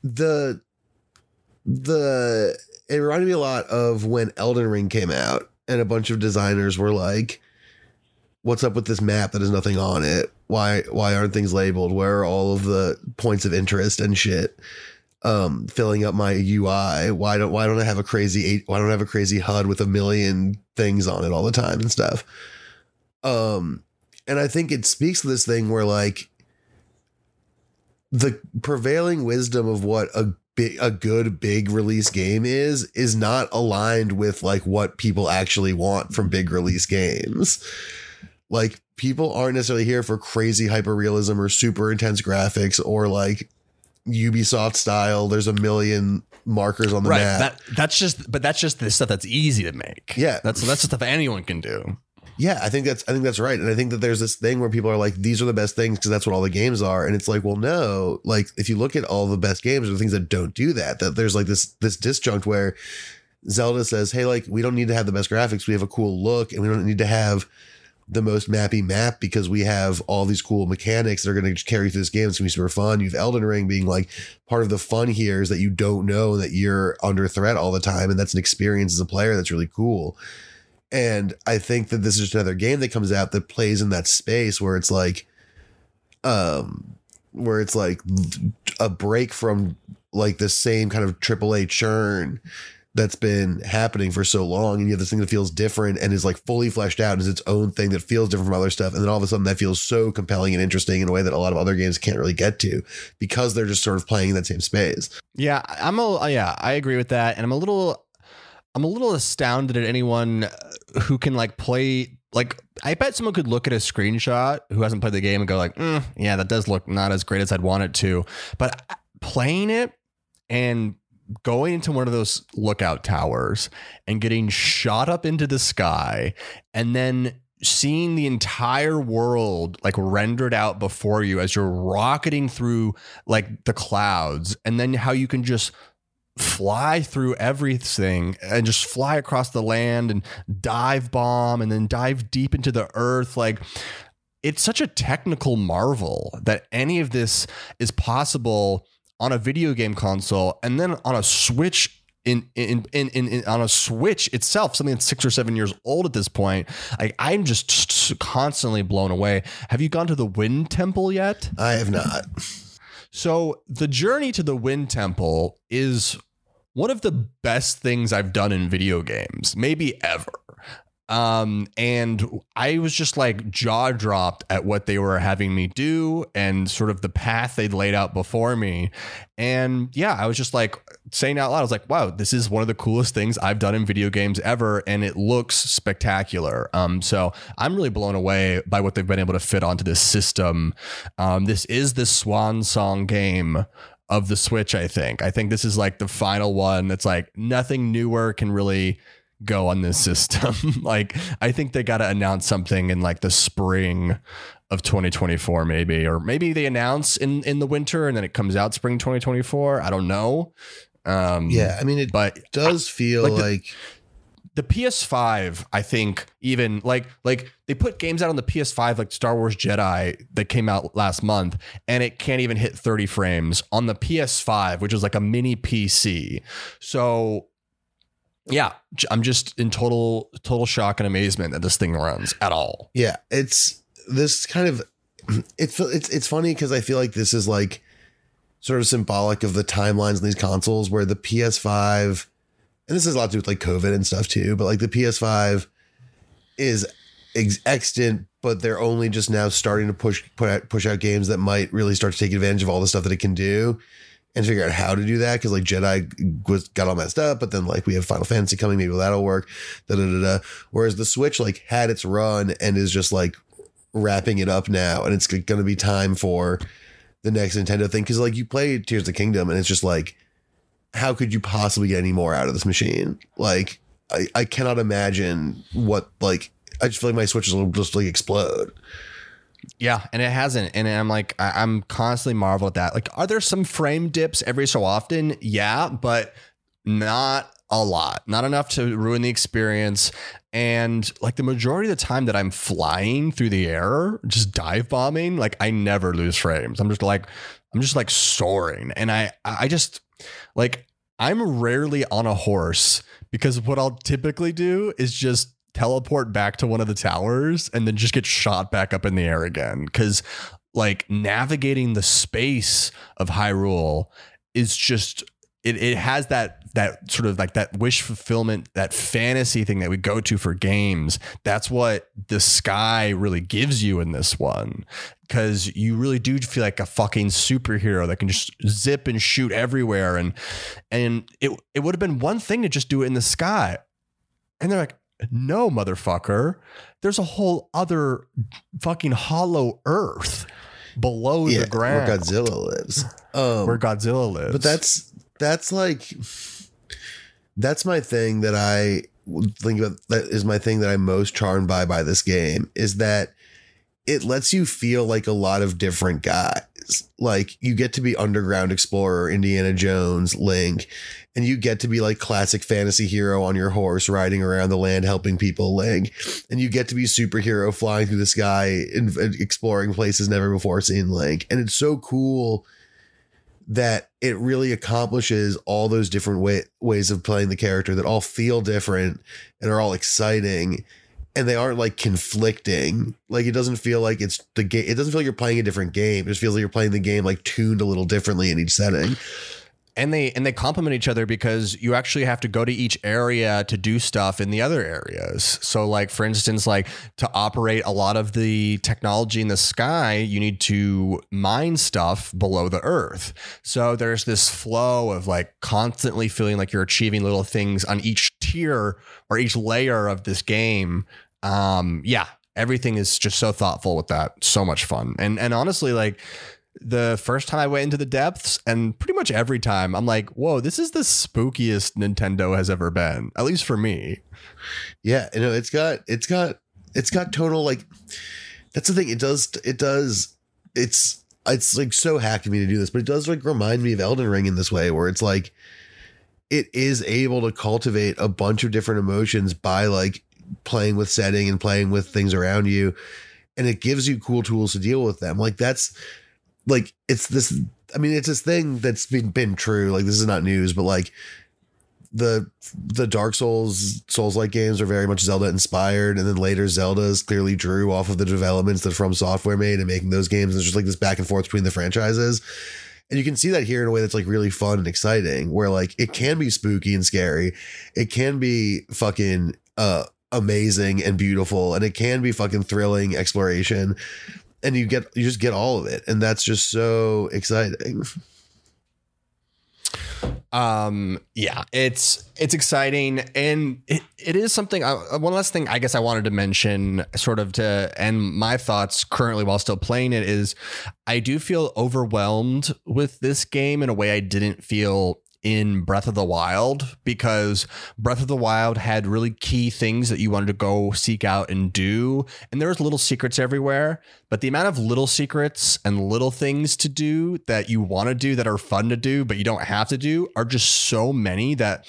C: the the it reminded me a lot of when Elden Ring came out and a bunch of designers were like what's up with this map that has nothing on it? Why why aren't things labeled? Where are all of the points of interest and shit? Um, filling up my UI. Why don't why don't I have a crazy eight why don't I have a crazy HUD with a million things on it all the time and stuff? Um, and I think it speaks to this thing where like the prevailing wisdom of what a big a good big release game is is not aligned with like what people actually want from big release games. Like people aren't necessarily here for crazy hyper realism or super intense graphics or like Ubisoft style. There's a million markers on the
A: right
C: map.
A: that that's just but that's just the stuff that's easy to make
C: Yeah.
A: that's that's the stuff anyone can do
C: Yeah, I think that's I think that's right, and I think that there's this thing where people are like, these are the best things because that's what all the games are, and it's like, well, no, like if you look at all the best games, are the things that don't do that. That there's like this this disjunct where Zelda says, hey, like we don't need to have the best graphics, we have a cool look, and we don't need to have the most mappy map because we have all these cool mechanics that are going to carry through this game. It's going to be super fun. You have Elden Ring being like part of the fun here is that you don't know that you're under threat all the time, and that's an experience as a player that's really cool. And I think that this is just another game that comes out that plays in that space where it's like, um, where it's like a break from like the same kind of AAA churn that's been happening for so long, and you have this thing that feels different and is like fully fleshed out and is its own thing that feels different from other stuff, and then all of a sudden that feels so compelling and interesting in a way that a lot of other games can't really get to because they're just sort of playing in that same space.
A: Yeah, I'm a yeah, I agree with that, and I'm a little, I'm a little astounded at anyone who can like play. Like, I bet someone could look at a screenshot who hasn't played the game and go like, "Mm, yeah, that does look not as great as I'd want it to. But playing it and going into one of those lookout towers and getting shot up into the sky and then seeing the entire world like rendered out before you as you're rocketing through like the clouds and then how you can just fly through everything and just fly across the land and dive bomb and then dive deep into the earth. Like it's such a technical marvel that any of this is possible on a video game console and then on a switch in in, in in in on a switch itself something that's six or seven years old at this point. Like i'm just constantly blown away. Have you gone to the wind temple yet?
C: I have not.
A: So the journey to the Wind Temple is one of the best things I've done in video games, maybe ever. Um, and I was just like jaw dropped at what they were having me do and sort of the path they'd laid out before me. And yeah, I was just like saying out loud, I was like, wow, this is one of the coolest things I've done in video games ever. And it looks spectacular. Um, so I'm really blown away by what they've been able to fit onto this system. Um, this is the swan song game of the Switch. I think. I think this is like the final one. That's like nothing newer can really go on this system. like I think they got to announce something in like the spring of 2024 maybe or maybe they announce in in the winter and then it comes out spring 2024. I don't know. Um
C: Yeah, I mean, it
A: but
C: does feel
A: like
C: like,
A: the- the PS5, I think, even like like they put games out on the PS5, like Star Wars Jedi that came out last month, and it can't even hit 30 frames on the PS5, which is like a mini PC. So yeah, I'm just in total total shock and amazement that this thing runs at all.
C: yeah, it's this kind of it. It's it's funny because I feel like this is like sort of symbolic of the timelines in these consoles where the PS5, and this has a lot to do with like COVID and stuff too, but like the PS5 is ex- extant, but they're only just now starting to push put out, push out games that might really start to take advantage of all the stuff that it can do and figure out how to do that because like Jedi was got all messed up, but then like we have Final Fantasy coming, maybe that'll work. Da, da, da, da. Whereas the Switch like had its run and is just like wrapping it up now, and it's going to be time for the next Nintendo thing because like you play Tears of the Kingdom and it's just like how could you possibly get any more out of this machine? Like I, I cannot imagine what like I just feel like my Switches will just like explode.
A: Yeah, and it hasn't. And I'm like, I, I'm constantly marvel at that. Like, are there some frame dips every so often? Yeah, but not a lot. Not enough to ruin the experience. And like the majority of the time that I'm flying through the air, just dive bombing, like I never lose frames. I'm just like, I'm just like soaring. And I, I just like, I'm rarely on a horse because what I'll typically do is just teleport back to one of the towers and then just get shot back up in the air again. Cause like navigating the space of Hyrule is just it, it has that that sort of like that wish fulfillment, that fantasy thing that we go to for games. That's what the sky really gives you in this one. Cause you really do feel like a fucking superhero that can just zip and shoot everywhere. And and it it would have been one thing to just do it in the sky. And they're like, no, motherfucker. There's a whole other fucking hollow earth below
C: yeah,
A: the ground
C: where Godzilla lives. Um,
A: where Godzilla lives.
C: but that's that's like that's my thing that I think about that is my thing that I'm most charmed by by this game is that it lets you feel like a lot of different guys. Like you get to be underground explorer, Indiana Jones, Link, and you get to be like classic fantasy hero on your horse riding around the land helping people, Link, and you get to be superhero flying through the sky and, and exploring places never before seen, Link. And it's so cool that it really accomplishes all those different way, ways of playing the character that all feel different and are all exciting and they aren't like conflicting. Like it doesn't feel like it's the game it doesn't feel like you're playing a different game. It just feels like you're playing the game like tuned a little differently in each setting
A: and they and they complement each other because you actually have to go to each area to do stuff in the other areas. So like for instance like to operate a lot of the technology in the sky you need to mine stuff below the earth. So there's this flow of like constantly feeling like you're achieving little things on each tier or each layer of this game. Um yeah everything is just so thoughtful with that. So much fun. And and honestly like the first time I went into the depths, and pretty much every time, I'm like, whoa, this is the spookiest Nintendo has ever been, at least for me.
C: yeah you know it's got it's got it's got total, like that's the thing it does it does it's it's like so hacky me to do this but it does like remind me of elden ring in this way where it's like it is able to cultivate a bunch of different emotions by like playing with setting and playing with things around you and it gives you cool tools to deal with them like that's like it's this i mean it's this thing that's been been true. Like this is not news but like the the dark souls souls like games are very much zelda inspired. And then later zelda's clearly drew off of the developments that FromSoftware made and making those games. There's just like this back and forth between the franchises. And you can see that here in a way that's like really fun and exciting where like it can be spooky and scary. It can be fucking uh amazing and beautiful. And it can be fucking thrilling exploration and you get you just get all of it. And that's just so exciting.
A: Um yeah it's it's exciting. And it, it is something I, one last thing i guess i wanted to mention sort of to end my thoughts currently while still playing it is i do feel overwhelmed with this game in a way i didn't feel in Breath of the Wild because Breath of the Wild had really key things that you wanted to go seek out and do. And there was little secrets everywhere, but the amount of little secrets and little things to do that you want to do that are fun to do, but you don't have to do are just so many that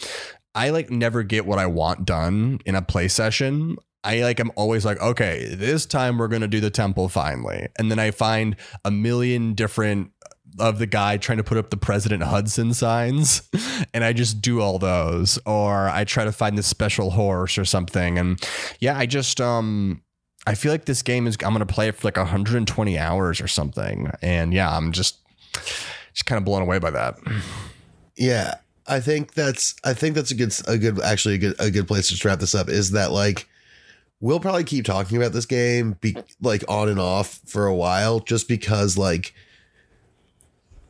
A: I like never get what I want done in a play session. I like I'm always like, okay, this time we're gonna do the temple finally. And then I find a million different of the guy trying to put up the President Hudson signs, and I just do all those, or I try to find this special horse or something. And yeah, I just um I feel like this game is I'm gonna play it for like 120 hours or something. And yeah, I'm just just kind of blown away by that.
C: Yeah, I think that's I think that's a good a good actually a good a good place to wrap this up is that like we'll probably keep talking about this game be like on and off for a while just because like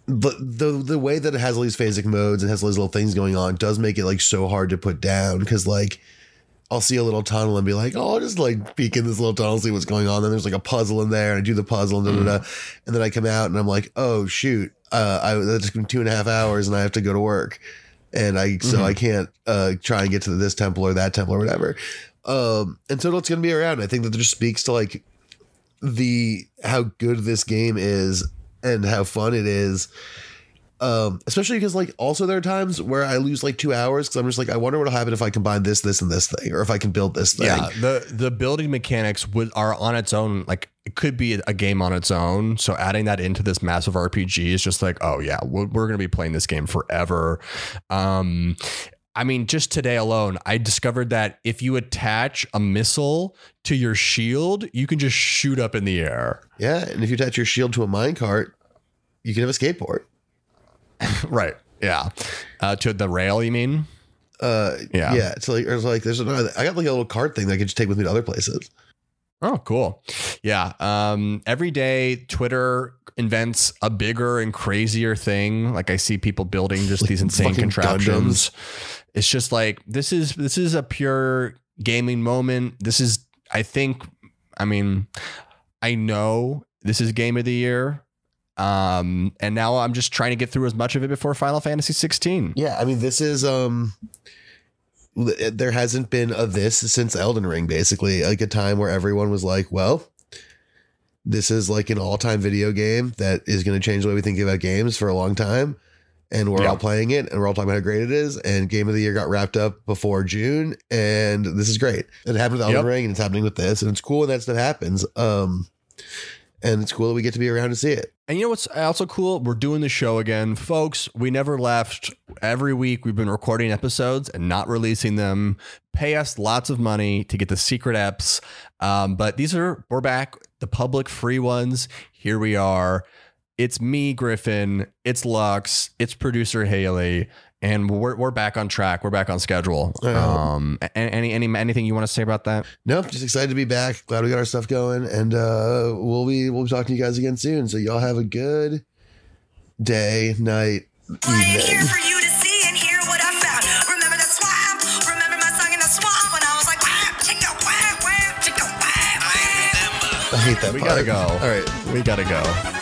C: the the the way that it has all these phasic modes and has all these little things going on does make it like so hard to put down because like I'll see a little tunnel and be like, oh, I'll just like peek in this little tunnel, see what's going on. Then there's like a puzzle in there, and I do the puzzle, and, da, da, da. and then I come out and I'm like, oh shoot, uh, I that's been two and a half hours, and I have to go to work, and I so I can't uh, try and get to this temple or that temple or whatever. Um, and so it's gonna be around. I think that just speaks to like the how good this game is and how fun it is. Um, especially because like also there are times where I lose like two hours because I'm just like I wonder what'll happen if I combine this, this, and this thing, or if I can build this thing.
A: Yeah, the the building mechanics would are on its own. Like it could be a game on its own. So adding that into this massive RPG is just like, oh yeah, we're, we're gonna be playing this game forever. Um, I mean, just today alone, I discovered that if you attach a missile to your shield, you can just shoot up in the air.
C: Yeah, and if you attach your shield to a minecart, you can have a skateboard.
A: right. Yeah. Uh, to the rail, you mean?
C: Uh,
A: Yeah.
C: yeah. It's like there's like there's another. I got like a little cart thing that I can just take with me to other places.
A: Oh, cool. Yeah. Um, every day, Twitter invents a bigger and crazier thing. Like I see people building just these insane contraptions. It's just like this is this is a pure gaming moment. This is, I think, I mean, I know this is game of the year. Um, and now I'm just trying to get through as much of it before Final Fantasy 16.
C: Yeah, I mean this is um. There hasn't been a this since Elden Ring, basically, like a time where everyone was like, "Well, this is like an all-time video game that is going to change the way we think about games for a long time." And we're
A: Yeah.
C: all playing it, and we're all talking about how great it is. And Game of the Year got wrapped up before June, and this is great. It happened with Elden
A: Yep.
C: Ring, and it's happening with this, and it's cool when that stuff happens. Um, and it's cool that we get to be around to see it.
A: And you know what's also cool? We're doing the show again. Folks, we never left. Every week we've been recording episodes and not releasing them. Pay us lots of money to get the secret apps. Um, but these are, we're back, the public free ones. Here we are. It's me, Griffin. It's Lux. It's producer Haley. And we're, we're back on track. We're back on schedule. Um, any, any, anything you want to say about that?
C: Nope, just excited to be back. Glad we got our stuff going, and uh, we'll be we'll be talking to you guys again soon. So y'all have a good day, night, evening.
F: for you to see and hear what I found. Remember the swamp? Remember my song in the swamp when I was like, wham, chicka, wham, wham, chicka, wham, wham.
C: I hate that.
A: We
C: part.
A: gotta go.
C: All right.
A: We got to go.